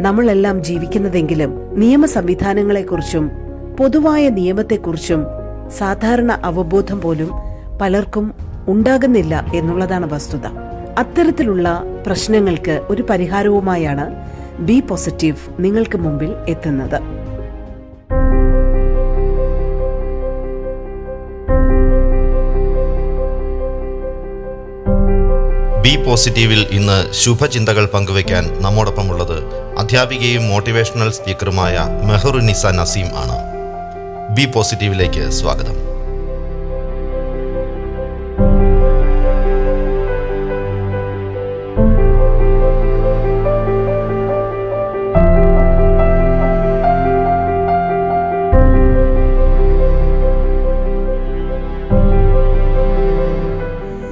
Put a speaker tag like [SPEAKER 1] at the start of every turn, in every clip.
[SPEAKER 1] നമ്മളെല്ലാം ജീവിക്കുന്നതെങ്കിലും നിയമ സംവിധാനങ്ങളെക്കുറിച്ചും പൊതുവായ നിയമത്തെക്കുറിച്ചും സാധാരണ അവബോധം പോലും പലർക്കും ഉണ്ടാകുന്നില്ല എന്നുള്ളതാണ് വസ്തുത. അത്തരത്തിലുള്ള പ്രശ്നങ്ങൾക്ക് ഒരു പരിഹാരവുമായാണ് ബി പോസിറ്റീവ് നിങ്ങൾക്ക് മുമ്പിൽ എത്തുന്നത്.
[SPEAKER 2] ബി പോസിറ്റീവിൽ ഇന്ന് ശുഭചിന്തകൾ പങ്കുവയ്ക്കാൻ നമ്മോടൊപ്പമുള്ളത് അധ്യാപികയും മോട്ടിവേഷണൽ സ്പീക്കറുമായ മെഹറുനിസ നസീം ആണ്. ബി പോസിറ്റീവിലേക്ക് സ്വാഗതം.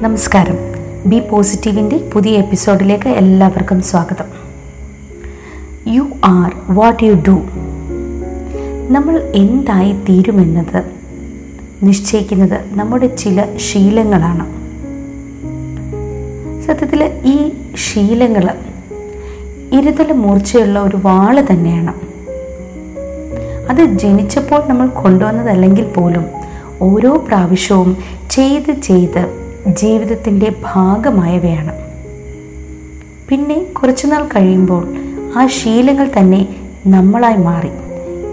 [SPEAKER 3] നമസ്കാരം. ബി പോസിറ്റീവിന്റെ പുതിയ എപ്പിസോഡിലേക്ക് എല്ലാവർക്കും സ്വാഗതം. You are what you do. നമ്മൾ എന്തായി തീരുമെന്നത്? നിശ്ചയിക്കുന്നത് നമ്മുടെ ചില ശീലങ്ങളാണ്. സത്യത്തിൽ ഈ ശീലങ്ങൾ ഇരുതല മൂർച്ചയുള്ള ഒരു വാൾ തന്നെയാണ്. അത് ജനിച്ചപ്പോൾ നമ്മൾ കൊണ്ടുവന്നതല്ലെങ്കിൽ പോലും ഓരോ പ്രാവശ്യവും ചെയ്ത് ചെയ്ത് ജീവിതത്തിന്റെ ഭാഗമായവയാണ്. പിന്നെ കുറച്ചുനാൾ കഴിയുമ്പോൾ ആ ശീലങ്ങൾ തന്നെ നമ്മളായി മാറി.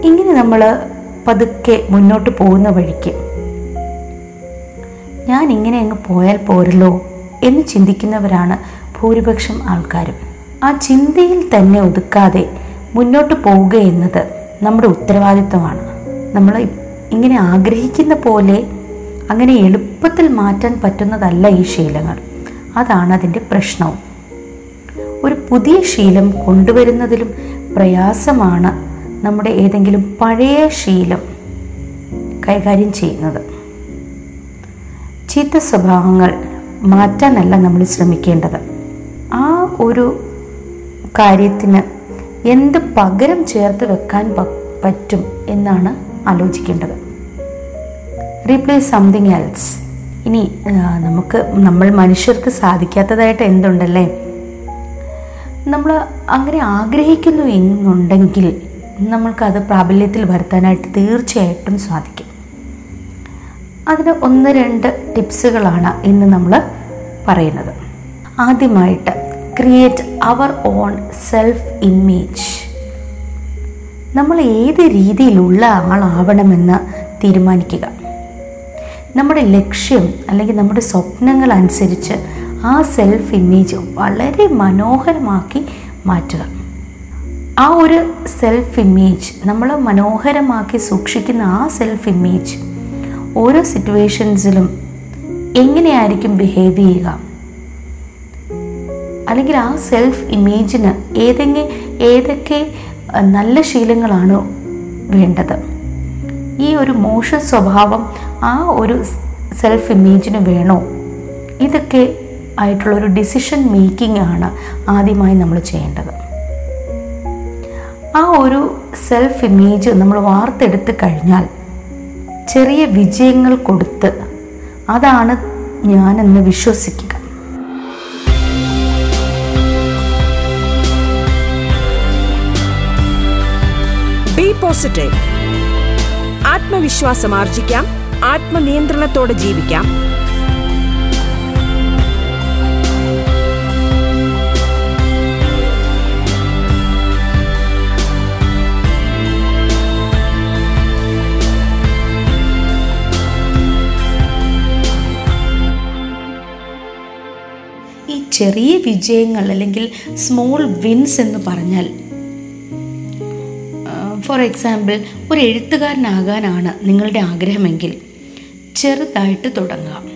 [SPEAKER 3] ഇങ്ങനെ നമ്മൾ പതുക്കെ മുന്നോട്ട് പോകുന്ന വഴിക്ക്. ഞാൻ ഇങ്ങനെ അങ്ങ് പോയാൽ പോരല്ലോ എന്ന് ചിന്തിക്കുന്നവരാണ് ഭൂരിപക്ഷം ആൾക്കാരും. ആ ചിന്തയിൽ തന്നെ ഒതുക്കാതെ മുന്നോട്ട് പോവുക എന്നത് നമ്മുടെ ഉത്തരവാദിത്വമാണ്. നമ്മൾ ഇങ്ങനെ ആഗ്രഹിക്കുന്ന പോലെ അങ്ങനെ എളുപ്പത്തിൽ മാറ്റാൻ പറ്റുന്നതല്ല ഈ ശീലങ്ങൾ. അതാണ് അതിന്റെ പ്രശ്നവും. ഒരു പുതിയ ശീലം കൊണ്ടുവരുന്നതിലും പ്രയാസമാണ് നമ്മുടെ ഏതെങ്കിലും പഴയ ശീലം കൈകാര്യം ചെയ്യുന്നത്. ചീത്ത സ്വഭാവങ്ങൾ മാറ്റാനല്ല നമ്മൾ ശ്രമിക്കേണ്ടത്. ആ ഒരു കാര്യത്തിന് എന്ത് പകരം ചേർത്ത് വെക്കാൻ പറ്റും എന്നാണ് ആലോചിക്കേണ്ടത്. റീപ്ലേസ് സംതിങ് എൽസ് ഇനി നമുക്ക് നമ്മൾ മനുഷ്യർക്ക് സാധിക്കാത്തതായിട്ട് എന്തുണ്ടല്ലേ? നമ്മൾ അങ്ങനെ ആഗ്രഹിക്കുന്നു എന്നുണ്ടെങ്കിൽ നമ്മൾക്കത് പ്രാബല്യത്തിൽ വരുത്താനായിട്ട് തീർച്ചയായിട്ടും സാധിക്കും. അതിന് ഒന്ന് രണ്ട് ടിപ്സുകളാണ് ഇന്ന് നമ്മൾ പറയുന്നത്. ആദ്യമായിട്ട് create our own self image നമ്മൾ ഏത് രീതിയിലുള്ള ആളാവണമെന്ന് തീരുമാനിക്കുക. നമ്മുടെ ലക്ഷ്യം അല്ലെങ്കിൽ നമ്മുടെ സ്വപ്നങ്ങൾ അനുസരിച്ച് ആ സെൽഫ് ഇമേജ് വളരെ മനോഹരമാക്കി മാറ്റുക. ആ ഒരു സെൽഫ് ഇമേജ് നമ്മൾ മനോഹരമാക്കി സൂക്ഷിക്കുന്ന ആ സെൽഫ് ഇമേജ് ഓരോ സിറ്റുവേഷൻസിലും എങ്ങനെയായിരിക്കും ബിഹേവ് ചെയ്യുക? അല്ലെങ്കിൽ ആ സെൽഫ് ഇമേജിന് ഏതെങ്കിലും ഏതൊക്കെ നല്ല ശീലങ്ങളാണ് വേണ്ടത്? ഈ ഒരു മോശ സ്വഭാവം ആ ഒരു സെൽഫ് ഇമേജിന് വേണോ? ഇതൊക്കെ ആയിട്ടുള്ള ഒരു ഡിസിഷൻ മേക്കിംഗ് ആണ് ആദ്യമായി നമ്മൾ ചെയ്യേണ്ടത്. ആ ഒരു സെൽഫ് ഇമേജ് നമ്മൾ വാർത്തെടുത്ത് കഴിഞ്ഞാൽ ചെറിയ വിജയങ്ങൾ കൊടുത്ത് അതാണ് ഞാനെന്ന് വിശ്വസിക്കുക.
[SPEAKER 4] ബി പോസിറ്റീവ് ആത്മവിശ്വാസം ആർജിക്കാം. ആത്മനിയന്ത്രണത്തോടെ ജീവിക്കാം.
[SPEAKER 3] ചെറിയ വിജയങ്ങൾ അല്ലെങ്കിൽ സ്മോൾ വിൻസ് എന്ന് പറഞ്ഞാൽ ഫോർ എക്സാമ്പിൾ ഒരു എഴുത്തുകാരനാകാനാണ് നിങ്ങളുടെ ആഗ്രഹമെങ്കിൽ ചെറുതായിട്ട് തുടങ്ങാം.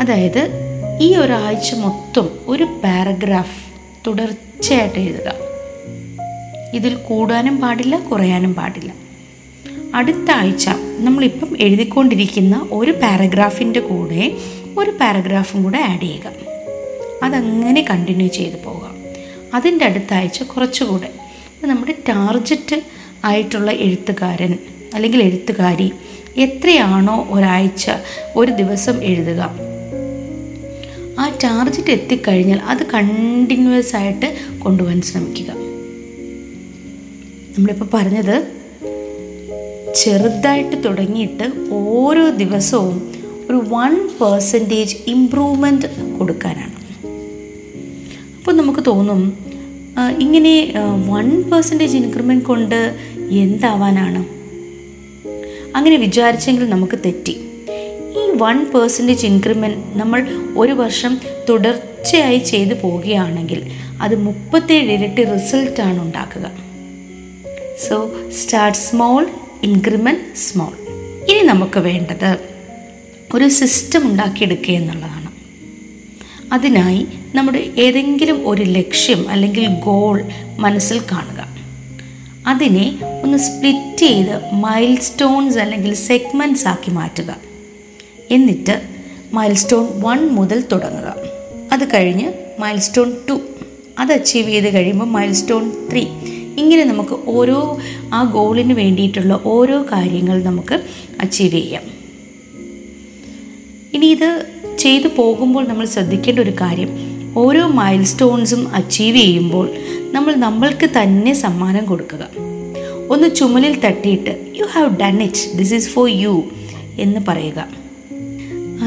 [SPEAKER 3] അതായത് ഈ ഒരാഴ്ച മൊത്തം ഒരു പാരഗ്രാഫ് തുടർച്ചയായിട്ട് എഴുതുക. ഇതിൽ കൂടാനും പാടില്ല കുറയാനും പാടില്ല. അടുത്ത ആഴ്ച നമ്മളിപ്പം എഴുതിക്കൊണ്ടിരിക്കുന്ന ഒരു പാരഗ്രാഫിന്റെ കൂടെ ഒരു പാരഗ്രാഫും കൂടെ ആഡ് ചെയ്യുക. അതങ്ങനെ കണ്ടിന്യൂ ചെയ്തു പോകാം. അതിന്റെ അടുത്ത ആഴ്ച കുറച്ചുകൂടെ നമ്മുടെ ടാർജറ്റ് ആയിട്ടുള്ള എഴുത്തുകാരൻ അല്ലെങ്കിൽ എഴുത്തുകാരി എത്രയാണോ ഒരാഴ്ച ഒരു ദിവസം എഴുതുക. ആ ടാർജറ്റ് എത്തിക്കഴിഞ്ഞാൽ അത് കണ്ടിന്യൂസ് ആയിട്ട് കൊണ്ടുപോകാൻ ശ്രമിക്കുക. നമ്മളിപ്പോൾ പറഞ്ഞത് ചെറുതായിട്ട് തുടങ്ങിയിട്ട് ഓരോ ദിവസവും ഒരു വൺ പേഴ്സന്റേജ് ഇമ്പ്രൂവ്മെന്റ് കൊടുക്കാനാണ്. അപ്പോൾ നമുക്ക് തോന്നും ഇങ്ങനെ വൺ പെർസെന്റേജ് ഇൻക്രിമെന്റ് കൊണ്ട് എന്താവാനാണ്? അങ്ങനെ വിചാരിച്ചെങ്കിൽ നമുക്ക് തെറ്റി. ഈ വൺ പേഴ്സന്റേജ് ഇൻക്രിമെന്റ് നമ്മൾ ഒരു വർഷം തുടർച്ചയായി ചെയ്തു പോവുകയാണെങ്കിൽ അത് മുപ്പത്തേഴ് ഇരട്ടി റിസൾട്ടാണ് ഉണ്ടാക്കുക. So start small increment small ഇനി നമുക്ക് വേണ്ടത് ഒരു സിസ്റ്റം ഉണ്ടാക്കിയെടുക്കുക എന്നുള്ളതാണ്. അതിനായി നമ്മുടെ ഏതെങ്കിലും ഒരു ലക്ഷ്യം അല്ലെങ്കിൽ ഗോൾ മനസ്സിൽ കാണുക. അതിനെ ഒന്ന് സ്പ്ലിറ്റ് ചെയ്ത് മൈൽ സ്റ്റോൺസ് അല്ലെങ്കിൽ സെഗ്മെന്റ്സ് ആക്കി മാറ്റുക. എന്നിട്ട് മൈൽ സ്റ്റോൺ വൺ മുതൽ തുടങ്ങുക. അത് കഴിഞ്ഞ് മൈൽ സ്റ്റോൺ ടു അത് അച്ചീവ് ചെയ്ത് കഴിയുമ്പോൾ മൈൽ സ്റ്റോൺ ത്രീ ഇങ്ങനെ നമുക്ക് ഓരോ ആ ഗോളിന് വേണ്ടിയിട്ടുള്ള ഓരോ കാര്യങ്ങൾ നമുക്ക് അച്ചീവ് ചെയ്യാം. ഇനി ഇത് ചെയ്തു പോകുമ്പോൾ നമ്മൾ ശ്രദ്ധിക്കേണ്ട ഒരു കാര്യം ഓരോ മൈൽ സ്റ്റോൺസും അച്ചീവ് ചെയ്യുമ്പോൾ നമ്മൾ നമ്മൾക്ക് തന്നെ സമ്മാനം കൊടുക്കുക. ഒന്ന് ചുമലിൽ തട്ടിയിട്ട് you have done it this is for you എന്ന് പറയുക.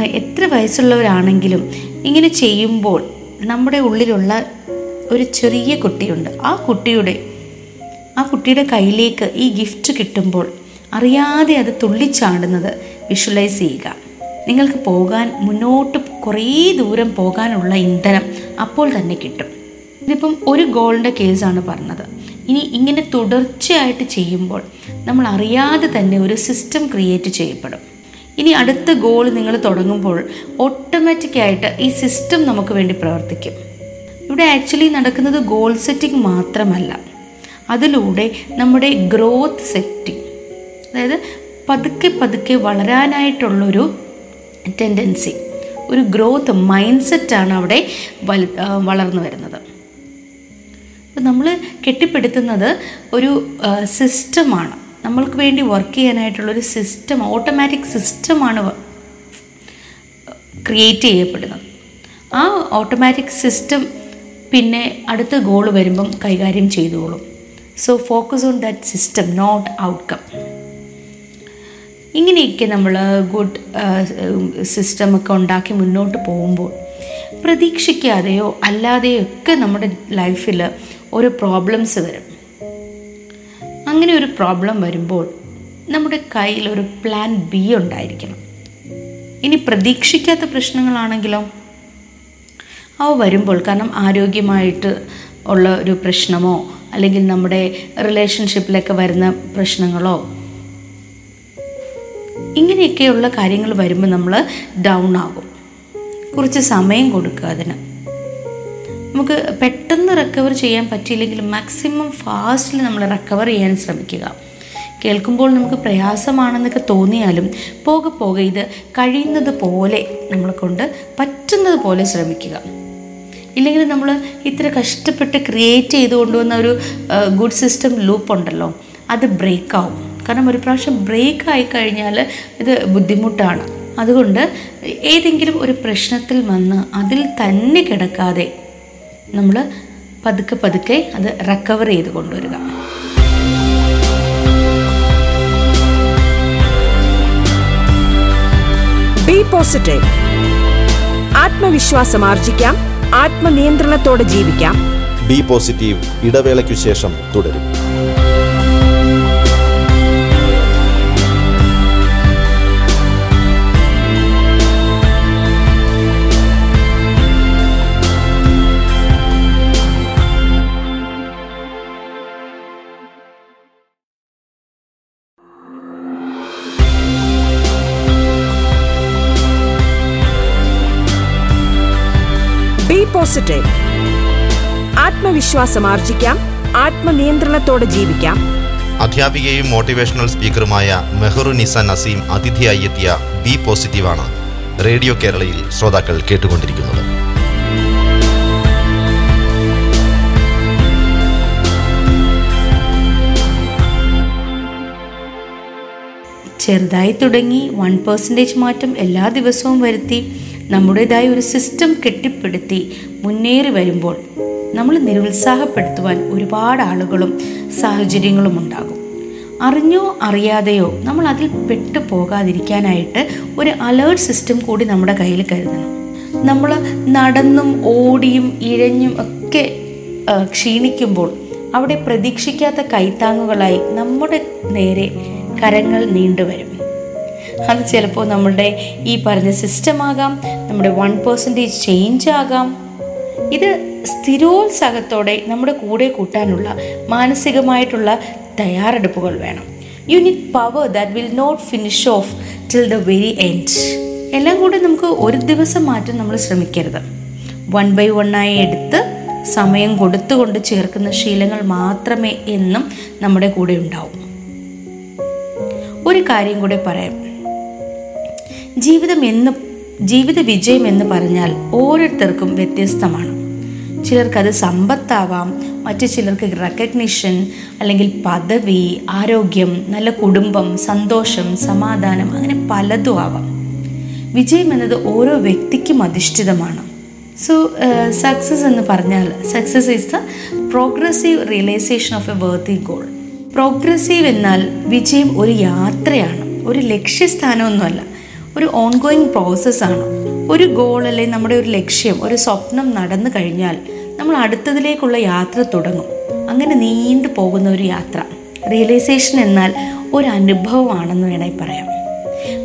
[SPEAKER 3] എത്ര വയസ്സുള്ളവരാണെങ്കിലും ഇങ്ങനെ ചെയ്യുമ്പോൾ നമ്മുടെ ഉള്ളിലുള്ള ഒരു ചെറിയ കുട്ടിയുണ്ട്. ആ കുട്ടിയുടെ ആ കുട്ടിയുടെ കയ്യിലേക്ക് ഈ ഗിഫ്റ്റ് കിട്ടുമ്പോൾ അറിയാതെ അത് തുള്ളിച്ചാടുന്നത് വിഷ്വലൈസ് ചെയ്യുക. നിങ്ങൾക്ക് പോകാൻ മുന്നോട്ട് കുറേ ദൂരം പോകാനുള്ള ഇന്ധനം അപ്പോൾ തന്നെ കിട്ടും. ഇതിപ്പം ഒരു ഗോളിന്റെ കേസാണ് പറഞ്ഞത്. ഇനി ഇങ്ങനെ തുടർച്ചയായിട്ട് ചെയ്യുമ്പോൾ നമ്മൾ അറിയാതെ തന്നെ ഒരു സിസ്റ്റം ക്രിയേറ്റ് ചെയ്യപ്പെടും. ഇനി അടുത്ത ഗോൾ നിങ്ങൾ തുടങ്ങുമ്പോൾ ഓട്ടോമാറ്റിക്കായിട്ട് ഈ സിസ്റ്റം നമുക്ക് വേണ്ടി പ്രവർത്തിക്കും. ഇവിടെ ആക്ച്വലി നടക്കുന്നത് ഗോൾ സെറ്റിംഗ് മാത്രമല്ല. അതിലൂടെ നമ്മുടെ ഗ്രോത്ത് സെറ്റിംഗ് അതായത് പതുക്കെ പതുക്കെ വളരാനായിട്ടുള്ളൊരു ടെൻഡൻസി ഒരു ഗ്രോത്ത് മൈൻഡ് സെറ്റാണ് അവിടെ വല വളർന്നു വരുന്നത്. അപ്പം നമ്മൾ കെട്ടിപ്പടുത്തുന്നത് ഒരു സിസ്റ്റമാണ് നമ്മൾക്ക് വേണ്ടി വർക്ക് ചെയ്യാനായിട്ടുള്ളൊരു സിസ്റ്റം ഓട്ടോമാറ്റിക് സിസ്റ്റമാണ് ക്രിയേറ്റ് ചെയ്യപ്പെടുന്നത്. ആ ഓട്ടോമാറ്റിക് സിസ്റ്റം പിന്നെ അടുത്ത ഗോൾ വരുമ്പം കൈകാര്യം ചെയ്തോളും so focus on that system not outcome ഇങ്ങനെയൊക്കെ നമ്മൾ ഗുഡ് സിസ്റ്റമൊക്കെ ഉണ്ടാക്കി മുന്നോട്ട് പോകുമ്പോൾ പ്രതീക്ഷിക്കാതെയോ അല്ലാതെയോ ഒക്കെ നമ്മുടെ ലൈഫിൽ ഒരു പ്രോബ്ലംസ് വരും. അങ്ങനെ ഒരു പ്രോബ്ലം വരുമ്പോൾ നമ്മുടെ കയ്യിൽ ഒരു പ്ലാൻ ബി ഉണ്ടായിരിക്കണം. ഇനി പ്രതീക്ഷിക്കാത്ത പ്രശ്നങ്ങളാണെങ്കിലോ? അവ വരുമ്പോൾ കാരണം ആരോഗ്യമായിട്ട് ഉള്ള ഒരു പ്രശ്നമോ അല്ലെങ്കിൽ നമ്മുടെ റിലേഷൻഷിപ്പിലൊക്കെ വരുന്ന പ്രശ്നങ്ങളോ ഇങ്ങനെയൊക്കെയുള്ള കാര്യങ്ങൾ വരുമ്പോൾ നമ്മൾ ഡൗൺ ആകും. കുറച്ച് സമയം കൊടുക്കുക അതിന്. നമുക്ക് പെട്ടെന്ന് റിക്കവർ ചെയ്യാൻ പറ്റിയില്ലെങ്കിൽ മാക്സിമം ഫാസ്റ്റിൽ നമ്മൾ റിക്കവർ ചെയ്യാൻ ശ്രമിക്കുക. കേൾക്കുമ്പോൾ നമുക്ക് പ്രയാസമാണെന്നൊക്കെ തോന്നിയാലും പോകെ പോകെ ഇത് കഴിയുന്നത് പോലെ നമ്മളെ കൊണ്ട് പറ്റുന്നത് പോലെ ശ്രമിക്കുക. ഇല്ലെങ്കിൽ നമ്മൾ ഇത്ര കഷ്ടപ്പെട്ട് ക്രിയേറ്റ് ചെയ്ത് കൊണ്ടുവന്ന ഒരു ഗുഡ് സിസ്റ്റം ലൂപ്പ് ഉണ്ടല്ലോ അത് ബ്രേക്ക് ആവും. കാരണം ഒരു പ്രാവശ്യം ബ്രേക്ക് ആയി കഴിഞ്ഞാൽ ഇത് ബുദ്ധിമുട്ടാണ്. അതുകൊണ്ട് ഏതെങ്കിലും ഒരു പ്രശ്നത്തിൽ വന്ന് അതിൽ തന്നെ കിടക്കാതെ നമ്മൾ പതുക്കെ പതുക്കെ അത് റിക്കവർ ചെയ്ത് കൊണ്ടുവരിക.
[SPEAKER 4] ബി പോസിറ്റീവ് ആത്മവിശ്വാസം ആർജിക്കാം. ആത്മനിയന്ത്രണത്തോടെ ജീവിക്കാം.
[SPEAKER 2] ബി പോസിറ്റീവ് ഇടവേളയ്ക്കു ശേഷം തുടരും.
[SPEAKER 4] പോസിറ്റീവ് ആത്മവിശ്വാസം ആർജിക്കാം ആത്മനിയന്ത്രണത്തോടെ ജീവിക്കാം.
[SPEAKER 2] അധ്യാപികയും മോട്ടിവേഷണൽ സ്പീക്കറുമായ മെഹറു നിസ നസീം അതിഥിയായി എത്തിയ ബി പോസിറ്റീവാണ് റേഡിയോ കേരളയിൽ ശ്രോതാക്കൾ കേട്ടുകൊണ്ടിരിക്കുന്നത്.
[SPEAKER 3] ചെറുതായി തുടങ്ങി വൺ പെർസെന്റേജ് മാറ്റം എല്ലാ ദിവസവും വരുത്തി. നമ്മുടേതായ ഒരു സിസ്റ്റം കെട്ടിപ്പടുത്തി മുന്നേറി വരുമ്പോൾ നമ്മൾ നിരുത്സാഹപ്പെടുത്തുവാൻ ഒരുപാട് ആളുകളും സാഹചര്യങ്ങളും ഉണ്ടാകും. അറിഞ്ഞോ അറിയാതെയോ നമ്മൾ അതിൽ പെട്ടു പോകാതിരിക്കാനായിട്ട് ഒരു അലേർട്ട് സിസ്റ്റം കൂടി നമ്മുടെ കയ്യിൽ കരുതണം. നമ്മൾ നടന്നും ഓടിയും ഇഴഞ്ഞും ഒക്കെ ക്ഷീണിക്കുമ്പോൾ അവിടെ പ്രതീക്ഷിക്കാത്ത കൈത്താങ്ങുകളായി നമ്മുടെ നേരെ കരങ്ങൾ നീണ്ടുവരും. അത് ചിലപ്പോൾ നമ്മളുടെ ഈ പറഞ്ഞ സിസ്റ്റം ആകാം നമ്മുടെ വൺ പെർസെന്റേജ് ചേഞ്ച് ആകാം. ഇത് സ്ഥിരോത്സാഹത്തോടെ നമ്മുടെ കൂടെ കൂട്ടാനുള്ള മാനസികമായിട്ടുള്ള തയ്യാറെടുപ്പുകൾ വേണം. You need power that will not finish off till the very end എല്ലാം കൂടെ നമുക്ക് ഒരു ദിവസം മാറ്റം നമ്മൾ ശ്രമിക്കരുത്. വൺ ബൈ ആയി എടുത്ത് സമയം കൊടുത്തുകൊണ്ട് ചേർക്കുന്ന ശീലങ്ങൾ മാത്രമേ എന്നും നമ്മുടെ കൂടെ ഉണ്ടാവും. ഒരു കാര്യം കൂടെ പറയാം. ജീവിതം എന്ന് ജീവിത വിജയം എന്ന് പറഞ്ഞാൽ ഓരോരുത്തർക്കും വ്യത്യസ്തമാണ്. ചിലർക്കത് സമ്പത്താവാം മറ്റു ചിലർക്ക് റെക്കഗ്നിഷൻ അല്ലെങ്കിൽ പദവി ആരോഗ്യം നല്ല കുടുംബം സന്തോഷം സമാധാനം അങ്ങനെ പലതും ആവാം. വിജയം എന്നത് ഓരോ വ്യക്തിക്കും അധിഷ്ഠിതമാണ്. സോ സക്സസ് എന്ന് പറഞ്ഞാൽ success is the progressive realization of a worthy goal progressive എന്നാൽ വിജയം ഒരു യാത്രയാണ് ഒരു ലക്ഷ്യസ്ഥാനമൊന്നുമല്ല. ഒരു ഓൺഗോയിങ് പ്രോസസ്സാണ് ഒരു ഗോൾ അല്ലെങ്കിൽ നമ്മുടെ ഒരു ലക്ഷ്യം ഒരു സ്വപ്നം നടന്നു കഴിഞ്ഞാൽ നമ്മൾ അടുത്തതിലേക്കുള്ള യാത്ര തുടങ്ങും. അങ്ങനെ നീണ്ടു പോകുന്ന ഒരു യാത്ര. റിയലൈസേഷൻ എന്നാൽ ഒരു അനുഭവമാണെന്ന് വേണമെങ്കിൽ പറയാം.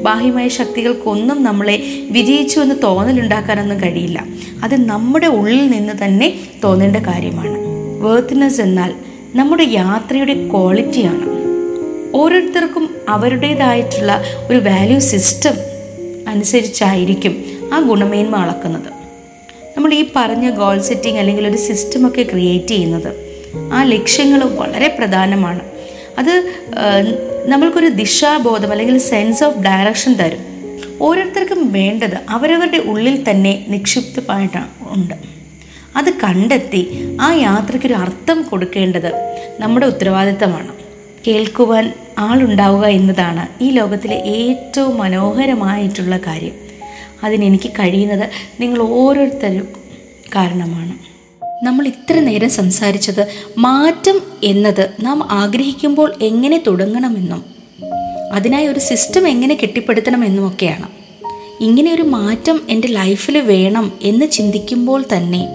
[SPEAKER 3] ബാഹ്യമായ ശക്തികൾക്കൊന്നും നമ്മളെ വിജയിച്ചു എന്ന് തോന്നലുണ്ടാക്കാനൊന്നും കഴിയില്ല. അത് നമ്മുടെ ഉള്ളിൽ നിന്ന് തന്നെ തോന്നേണ്ട കാര്യമാണ്. വേർത്ത്നെസ് എന്നാൽ നമ്മുടെ യാത്രയുടെ ക്വാളിറ്റിയാണ് ഓരോരുത്തർക്കും അവരുടേതായിട്ടുള്ള ഒരു വാല്യൂ സിസ്റ്റം അനുസരിച്ചായിരിക്കും ആ ഗുണമേന്മ അളക്കുന്നത്. നമ്മൾ ഈ പറഞ്ഞ ഗോൾ സെറ്റിംഗ് അല്ലെങ്കിൽ ഒരു സിസ്റ്റമൊക്കെ ക്രിയേറ്റ് ചെയ്യുന്നത് ആ ലക്ഷ്യങ്ങൾ വളരെ പ്രധാനമാണ്. അത് നമ്മൾക്കൊരു ദിശാബോധം അല്ലെങ്കിൽ സെൻസ് ഓഫ് ഡയറക്ഷൻ തരും. ഓരോരുത്തർക്കും വേണ്ടത് അവരവരുടെ ഉള്ളിൽ തന്നെ നിക്ഷിപ്തമായിട്ടാണ് ഉണ്ട്. അത് കണ്ടെത്തി ആ യാത്രയ്ക്കൊരു അർത്ഥം കൊടുക്കേണ്ടത് നമ്മുടെ ഉത്തരവാദിത്തമാണ്. കേൾക്കുവാൻ ആളുണ്ടാവുക എന്നതാണ് ഈ ലോകത്തിലെ ഏറ്റവും മനോഹരമായിട്ടുള്ള കാര്യം. അതിനെനിക്ക് കഴിയുന്നത് നിങ്ങൾ ഓരോരുത്തരും കാരണമാണ്. നമ്മൾ ഇത്ര നേരം സംസാരിച്ചത് മാറ്റം എന്നത് നാം ആഗ്രഹിക്കുമ്പോൾ എങ്ങനെ തുടങ്ങണമെന്നും അതിനായി ഒരു സിസ്റ്റം എങ്ങനെ കെട്ടിപ്പടുത്തണമെന്നുമൊക്കെയാണ്. ഇങ്ങനെ ഒരു മാറ്റം എന്റെ ലൈഫിൽ വേണം എന്ന് ചിന്തിക്കുമ്പോൾ തന്നെ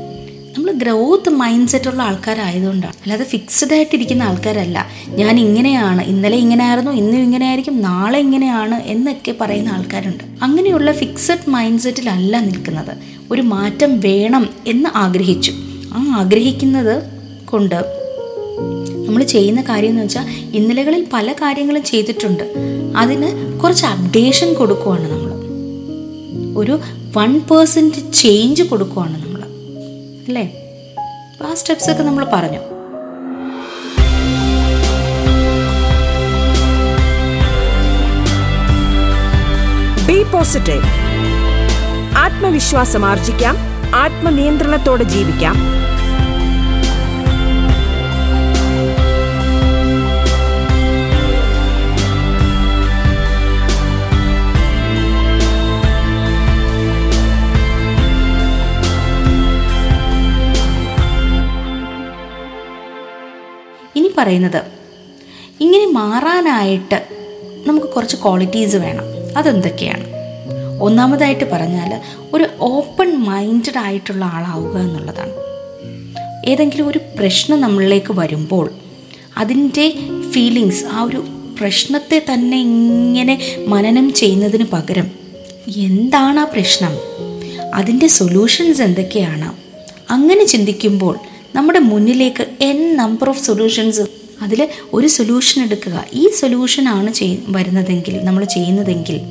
[SPEAKER 3] നമ്മൾ ഗ്രോത്ത് മൈൻഡ് സെറ്റ് ഉള്ള ആൾക്കാരായതുകൊണ്ടാണ് അല്ലാതെ ഫിക്സ്ഡ് ആയിട്ടിരിക്കുന്ന ആൾക്കാരല്ല. ഞാൻ ഇങ്ങനെയാണ് ഇന്നലെ ഇങ്ങനെ ഇങ്ങനെയായിരുന്നു ഇന്നും ഇങ്ങനെയായിരിക്കും നാളെ ഇങ്ങനെയാണ് എന്നൊക്കെ പറയുന്ന ആൾക്കാരുണ്ട്. അങ്ങനെയുള്ള ഫിക്സഡ് മൈൻഡ് സെറ്റിലല്ല നിൽക്കുന്നത്. ഒരു മാറ്റം വേണം എന്ന് ആഗ്രഹിച്ചു. ആ ആഗ്രഹിക്കുന്നത് കൊണ്ട് നമ്മൾ ചെയ്യുന്ന കാര്യം എന്ന് വെച്ചാൽ ഇന്നലകളിൽ പല കാര്യങ്ങളും ചെയ്തിട്ടുണ്ട്. അതിന് കുറച്ച് അപ്ഡേഷൻ കൊടുക്കുവാണ് നമ്മൾ. ഒരു വൺ പേഴ്സന്റ് ചേഞ്ച് കൊടുക്കുവാണ് നമ്മൾ. അല്ലേ? ആ സ്റ്റെപ്സ് ഒക്കെ നമ്മൾ പറഞ്ഞു.
[SPEAKER 4] ബി പോസിറ്റീവ് ആത്മവിശ്വാസം ആർജിക്കാം. ആത്മനിയന്ത്രണത്തോടെ ജീവിക്കാം.
[SPEAKER 3] പറയുന്നത്. ഇങ്ങനെ മാറാനായിട്ട് നമുക്ക് കുറച്ച് ക്വാളിറ്റീസ് വേണം. അതെന്തൊക്കെയാണ്? ഒന്നാമതായിട്ട് പറഞ്ഞാൽ ഒരു ഓപ്പൺ മൈൻഡഡ് ആയിട്ടുള്ള ആളാവുക എന്നുള്ളതാണ്. ഏതെങ്കിലും ഒരു പ്രശ്നം നമ്മളിലേക്ക് വരുമ്പോൾ അതിന്റെ ഫീലിങ്സ് ആ ഒരു പ്രശ്നത്തെ തന്നെ ഇങ്ങനെ മനനം ചെയ്യുന്നതിന് പകരം എന്താണ് ആ പ്രശ്നം? അതിന്റെ സൊല്യൂഷൻസ് എന്തൊക്കെയാണ്? അങ്ങനെ ചിന്തിക്കുമ്പോൾ നമ്മുടെ മുന്നിലേക്ക് എൻ നമ്പർ ഓഫ് സൊല്യൂഷൻസ് അതിൽ ഒരു സൊല്യൂഷൻ എടുക്കുക. ഈ സൊല്യൂഷനാണ് ചെയ് വരുന്നതെങ്കിൽ നമ്മൾ ചെയ്യുന്നതെങ്കിൽ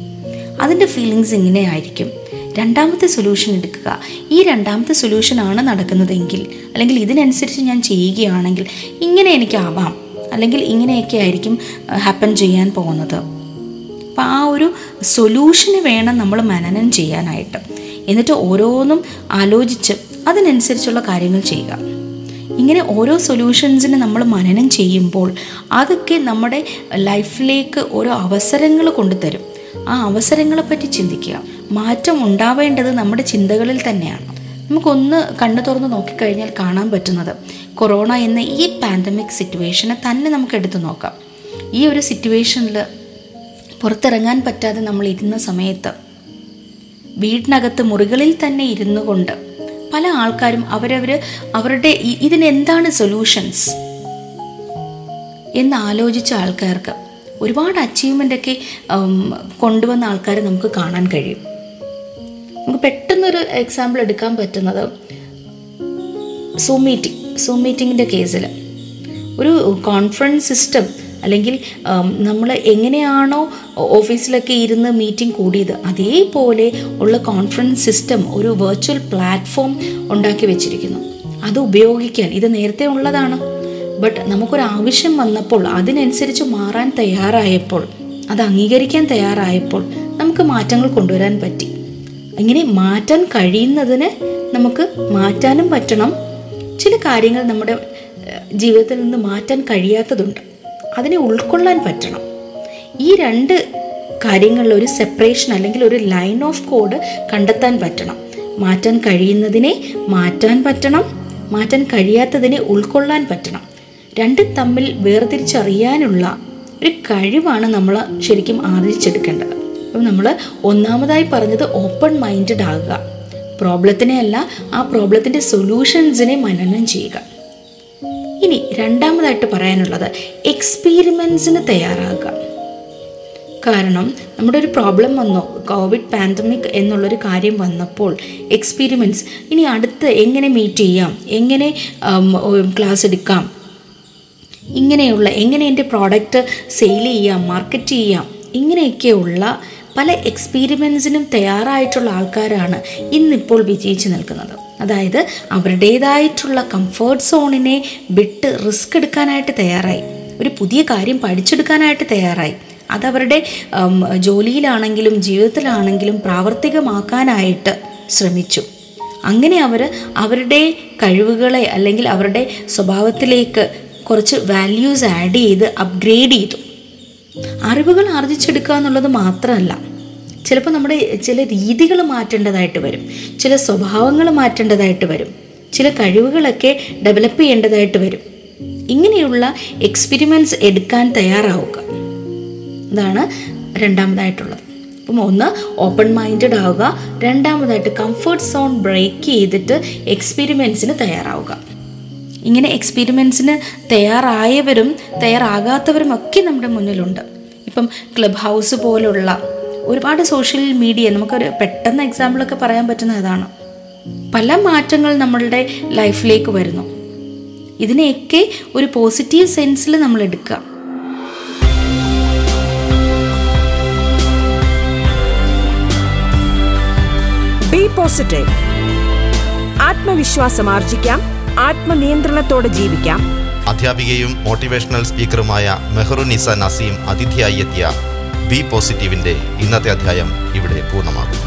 [SPEAKER 3] അതിന്റെ ഫീലിങ്സ് ഇങ്ങനെയായിരിക്കും രണ്ടാമത്തെ സൊല്യൂഷൻ എടുക്കുക. ഈ രണ്ടാമത്തെ സൊല്യൂഷൻ ആണ് നടക്കുന്നതെങ്കിൽ അല്ലെങ്കിൽ ഇതിനനുസരിച്ച് ഞാൻ ചെയ്യുകയാണെങ്കിൽ ഇങ്ങനെ എനിക്കാവാം അല്ലെങ്കിൽ ഇങ്ങനെയൊക്കെ ആയിരിക്കും ഹാപ്പൻ ചെയ്യാൻ പോകുന്നത്. അപ്പോൾ ആ ഒരു സൊല്യൂഷന് വേണം നമ്മൾ മനനം ചെയ്യാനായിട്ട്. എന്നിട്ട് ഓരോന്നും ആലോചിച്ച് അതിനനുസരിച്ചുള്ള കാര്യങ്ങൾ ചെയ്യുക. ഇങ്ങനെ ഓരോ സൊല്യൂഷൻസിന് നമ്മൾ മനനം ചെയ്യുമ്പോൾ അതൊക്കെ നമ്മുടെ ലൈഫിലേക്ക് ഓരോ അവസരങ്ങൾ കൊണ്ടുതരും. ആ അവസരങ്ങളെ പറ്റി ചിന്തിക്കുക. മാറ്റം ഉണ്ടാവേണ്ടത് നമ്മുടെ ചിന്തകളിൽ തന്നെയാണ്. നമുക്കൊന്ന് കണ്ണു തുറന്ന് നോക്കിക്കഴിഞ്ഞാൽ കാണാൻ പറ്റുന്നത് കൊറോണ എന്ന ഈ പാൻഡമിക് സിറ്റുവേഷനെ തന്നെ നമുക്ക് എടുത്തു നോക്കാം. ഈ ഒരു സിറ്റുവേഷനിൽ പുറത്തിറങ്ങാൻ പറ്റാതെ നമ്മൾ ഇരുന്ന സമയത്ത് വീടിനകത്ത് മുറികളിൽ തന്നെ ഇരുന്നു കൊണ്ട് പല ആൾക്കാരും അവരവർ അവരുടെ ഇതിനെന്താണ് സൊല്യൂഷൻസ് എന്ന് ആലോചിച്ച ആൾക്കാർക്ക് ഒരുപാട് അച്ചീവ്മെന്റ് ഒക്കെ കൊണ്ടുവന്ന ആൾക്കാരെ നമുക്ക് കാണാൻ കഴിയും. നമുക്ക് പെട്ടെന്നൊരു എക്സാമ്പിൾ എടുക്കാൻ പറ്റുന്നത് സൂം മീറ്റിംഗ് സൂം മീറ്റിങ്ങിന്റെ കേസിൽ ഒരു കോൺഫറൻസ് സിസ്റ്റം അല്ലെങ്കിൽ നമ്മൾ എങ്ങനെയാണോ ഓഫീസിലൊക്കെ ഇരുന്ന് മീറ്റിംഗ് കൂടിയത് അതേപോലെ ഉള്ള കോൺഫറൻസ് സിസ്റ്റം ഒരു വെർച്വൽ പ്ലാറ്റ്ഫോം ഉണ്ടാക്കി വെച്ചിരിക്കുന്നു. അത് ഉപയോഗിക്കാൻ ഇത് നേരത്തെ ഉള്ളതാണ്. ബട്ട് നമുക്കൊരു ആവശ്യം വന്നപ്പോൾ അതിനനുസരിച്ച് മാറാൻ തയ്യാറായപ്പോൾ അത് അംഗീകരിക്കാൻ തയ്യാറായപ്പോൾ നമുക്ക് മാറ്റങ്ങൾ കൊണ്ടുവരാൻ പറ്റി. ഇങ്ങനെ മാറ്റാൻ കഴിയുന്നതിന് നമുക്ക് മാറ്റാനും പറ്റണം. ചില കാര്യങ്ങൾ നമ്മുടെ ജീവിതത്തിൽ നിന്ന് മാറ്റാൻ കഴിയാത്തതുണ്ട്. അതിനെ ഉൾക്കൊള്ളാൻ പറ്റണം. ഈ രണ്ട് കാര്യങ്ങളിൽ ഒരു സെപ്പറേഷൻ അല്ലെങ്കിൽ ഒരു ലൈൻ ഓഫ് കോഡ് കണ്ടെത്താൻ പറ്റണം. മാറ്റാൻ കഴിയുന്നതിനെ മാറ്റാൻ പറ്റണം. മാറ്റാൻ കഴിയാത്തതിനെ ഉൾക്കൊള്ളാൻ പറ്റണം. രണ്ട് തമ്മിൽ വേർതിരിച്ചറിയാനുള്ള ഒരു കഴിവാണ് നമ്മൾ ശരിക്കും ആർജിച്ചെടുക്കേണ്ടത് അപ്പം നമ്മൾ ഒന്നാമതായി പറഞ്ഞത് ഓപ്പൺ മൈൻഡഡ് ആകുക. പ്രോബ്ലത്തിനെ അല്ല ആ പ്രോബ്ലത്തിന്റെ സൊല്യൂഷൻസിനെ മനനം ചെയ്യുക. ഇനി രണ്ടാമതായിട്ട് പറയാനുള്ളത് എക്സ്പീരിമെൻസിന് തയ്യാറാകുക. കാരണം നമ്മുടെ ഒരു പ്രോബ്ലം വന്നു കോവിഡ് പാൻഡമിക് എന്നുള്ളൊരു കാര്യം വന്നപ്പോൾ എക്സ്പീരിമെൻസ് ഇനി അടുത്ത് എങ്ങനെ മീറ്റ് ചെയ്യാം എങ്ങനെ ക്ലാസ് എടുക്കാം ഇങ്ങനെയുള്ള എങ്ങനെ എന്റെ പ്രോഡക്റ്റ് സെയിൽ ചെയ്യാം മാർക്കറ്റ് ചെയ്യാം ഇങ്ങനെയൊക്കെയുള്ള പല എക്സ്പീരിമെൻസിനും തയ്യാറായിട്ടുള്ള ആൾക്കാരാണ് ഇന്നിപ്പോൾ വിജയിച്ച് നിൽക്കുന്നത്. അതായത് അവരുടേതായിട്ടുള്ള കംഫേർട്ട് സോണിനെ വിട്ട് റിസ്ക് എടുക്കാനായിട്ട് തയ്യാറായി. ഒരു പുതിയ കാര്യം പഠിച്ചെടുക്കാനായിട്ട് തയ്യാറായി. അതവരുടെ ജോലിയിലാണെങ്കിലും ജീവിതത്തിലാണെങ്കിലും പ്രാവർത്തികമാക്കാനായിട്ട് ശ്രമിച്ചു. അങ്ങനെ അവർ അവരുടെ കഴിവുകളെ അല്ലെങ്കിൽ അവരുടെ സ്വഭാവത്തിലേക്ക് കുറച്ച് വാല്യൂസ് ആഡ് ചെയ്ത് അപ്ഗ്രേഡ് ചെയ്തു. അറിവുകൾ ആർജിച്ചെടുക്കുക എന്നുള്ളത് മാത്രമല്ല ചിലപ്പോൾ നമ്മുടെ ചില രീതികൾ മാറ്റേണ്ടതായിട്ട് വരും. ചില സ്വഭാവങ്ങൾ മാറ്റേണ്ടതായിട്ട് വരും. ചില കഴിവുകളൊക്കെ ഡെവലപ്പ് ചെയ്യേണ്ടതായിട്ട് വരും. ഇങ്ങനെയുള്ള എക്സ്പെരിമെന്റ്സ് എടുക്കാൻ തയ്യാറാവുക. അതാണ് രണ്ടാമതായിട്ടുള്ളത്. അപ്പം ഒന്ന് ഓപ്പൺ മൈൻഡഡ് ആവുക. രണ്ടാമതായിട്ട് കംഫർട്ട് സോൺ ബ്രേക്ക് ചെയ്തിട്ട് എക്സ്പെരിമെൻസിന് തയ്യാറാവുക. ഇങ്ങനെ എക്സ്പെരിമെൻസിന് തയ്യാറായവരും തയ്യാറാകാത്തവരും ഒക്കെ നമ്മുടെ മുന്നിലുണ്ട്. ഇപ്പം ക്ലബ് ഹൗസ് പോലുള്ള ഒരുപാട് സോഷ്യൽ മീഡിയ നമുക്കൊരു പെട്ടെന്ന് എക്സാമ്പിളൊക്കെ പറയാൻ പറ്റുന്ന ഇതാണ് പല മാറ്റങ്ങൾ നമ്മളുടെ ലൈഫിലേക്ക് വരുന്നു. ഇതിനെയൊക്കെ ഒരു പോസിറ്റീവ് സെൻസിൽ നമ്മൾ എടുക്കുക.
[SPEAKER 4] ബി പോസിറ്റീവ് ആത്മവിശ്വാസം ആർജിക്കാം. ആത്മനിയന്ത്രണത്തോടെ ജീവിക്കാം.
[SPEAKER 2] അധ്യാപികയും മോട്ടിവേഷണൽ സ്പീക്കറുമായ മെഹറുനിസ നസീം അതിഥിയായി എത്തിയ ബി പോസിറ്റീവിന്റെ ഇന്നത്തെ അധ്യായം ഇവിടെ പൂർണമാകുന്നു.